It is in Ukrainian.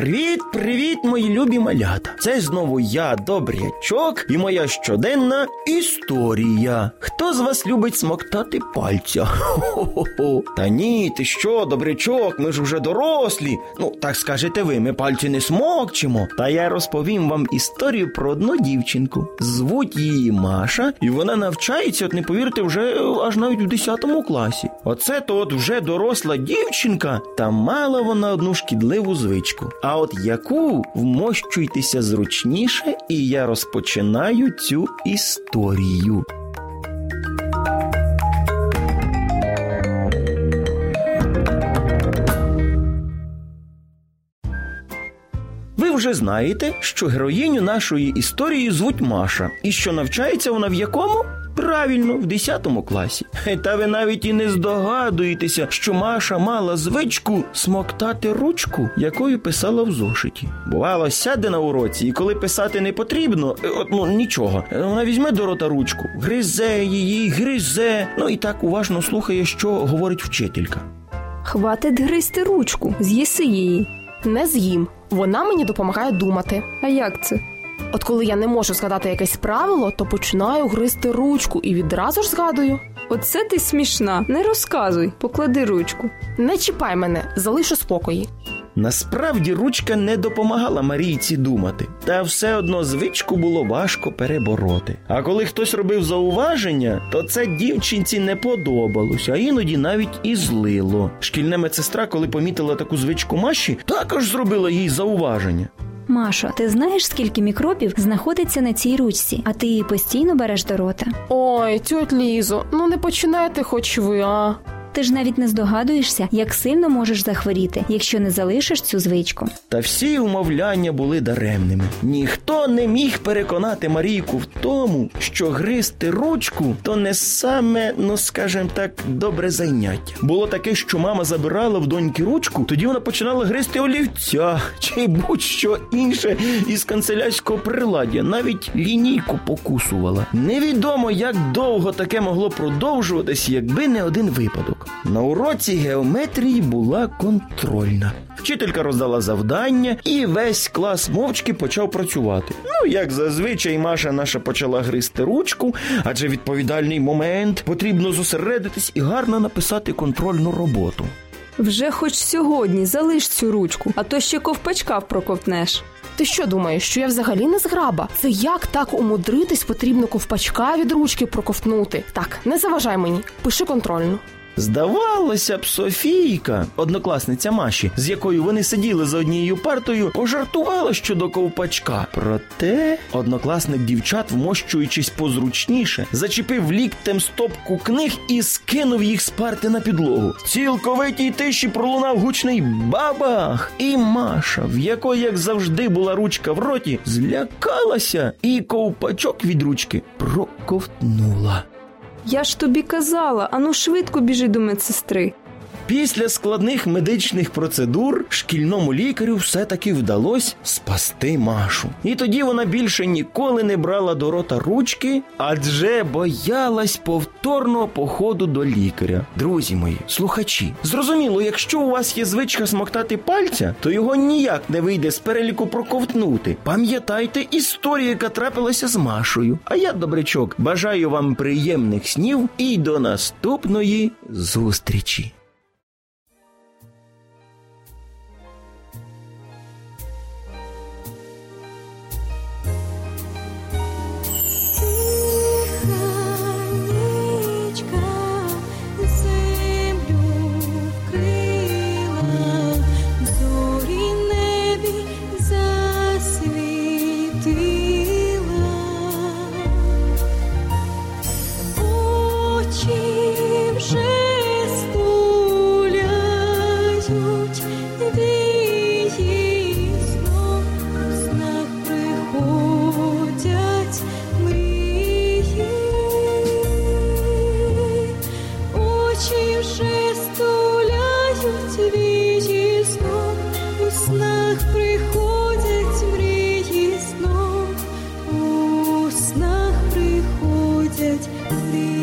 Привіт, привіт, мої любі малята! Це знову я, добрячок, і моя щоденна історія. Хто з вас любить смоктати пальця? Хо-хо-хо. Та ні, ти що, добрячок, ми ж уже дорослі. Ну, так скажете ви, ми пальці не смокчемо. Та я розповім вам історію про одну дівчинку. Звуть її Маша, і вона навчається, от не повірте, вже аж навіть в 10 класі. Оце то от вже доросла дівчинка, та мала вона одну шкідливу звичку. А от яку вмощуйтеся зручніше, і я розпочинаю цю історію. Ви вже знаєте, що героїню нашої історії звуть Маша, і що навчається вона в якому? Правильно, в 10 класі. Та ви навіть і не здогадуєтеся, що Маша мала звичку смоктати ручку, якою писала в зошиті. Бувало, сяде на уроці, і коли писати не потрібно, е, от, ну нічого, вона візьме до рота ручку, гризе її, гризе. Ну і так уважно слухає, що говорить вчителька. Хватить гризти ручку, з'їси її. Не з'їм. Вона мені допомагає думати. А як це? От коли я не можу згадати якесь правило, то починаю гризти ручку і відразу ж згадую. Оце ти смішна. Не розказуй, поклади ручку. Не чіпай мене, залишу спокої. Насправді ручка не допомагала Марійці думати, та все одно звичку було важко перебороти. А коли хтось робив зауваження, то це дівчинці не подобалося, а іноді навіть і злило. Шкільна медсестра, коли помітила таку звичку Маші, також зробила їй зауваження. Машо, ти знаєш, скільки мікробів знаходиться на цій ручці, а ти її постійно береш до рота. Ой, тьоть Лізо, ну не починайте хоч ви, а. Ти ж навіть не здогадуєшся, як сильно можеш захворіти, якщо не залишиш цю звичку. Та всі умовляння були даремними. Ніхто не міг переконати Марійку в тому, що гризти ручку то не саме, ну скажем так, добре заняття. Було таке, що мама забирала в доньки ручку, тоді вона починала гризти олівця чи будь-що інше із канцелярського приладдя, навіть лінійку покусувала. Невідомо, як довго таке могло продовжуватись, якби не один випадок. На уроці геометрії була контрольна. Вчителька роздала завдання, і весь клас мовчки почав працювати. Ну, як зазвичай, Маша наша почала гризти ручку, адже відповідальний момент потрібно зосередитись і гарно написати контрольну роботу. Вже хоч сьогодні залиш цю ручку, а то ще ковпачка проковтнеш. Ти що думаєш, що я взагалі не зграба? Це як так умудритись потрібно ковпачка від ручки проковтнути? Так, не заважай мені, пиши контрольну. Здавалося б, Софійка, однокласниця Маші, з якою вони сиділи за однією партою, пожартувала щодо ковпачка. Проте однокласник дівчат, вмощуючись позручніше, зачепив ліктем стопку книг і скинув їх з парти на підлогу. Цілковитій тиші пролунав гучний бабах, і Маша, в якої, як завжди, була ручка в роті, злякалася і ковпачок від ручки проковтнула. Я ж тобі казала, ану швидко біжи до медсестри. Після складних медичних процедур шкільному лікарю все-таки вдалося спасти Машу. І тоді вона більше ніколи не брала до рота ручки, адже боялась повторного походу до лікаря. Друзі мої, слухачі, зрозуміло, якщо у вас є звичка смоктати пальця, то його ніяк не вийде з переліку проковтнути. Пам'ятайте історію, яка трапилася з Машою. А я, добрячок, бажаю вам приємних снів і до наступної зустрічі. приходять мрії снов, у снах приходять мрії.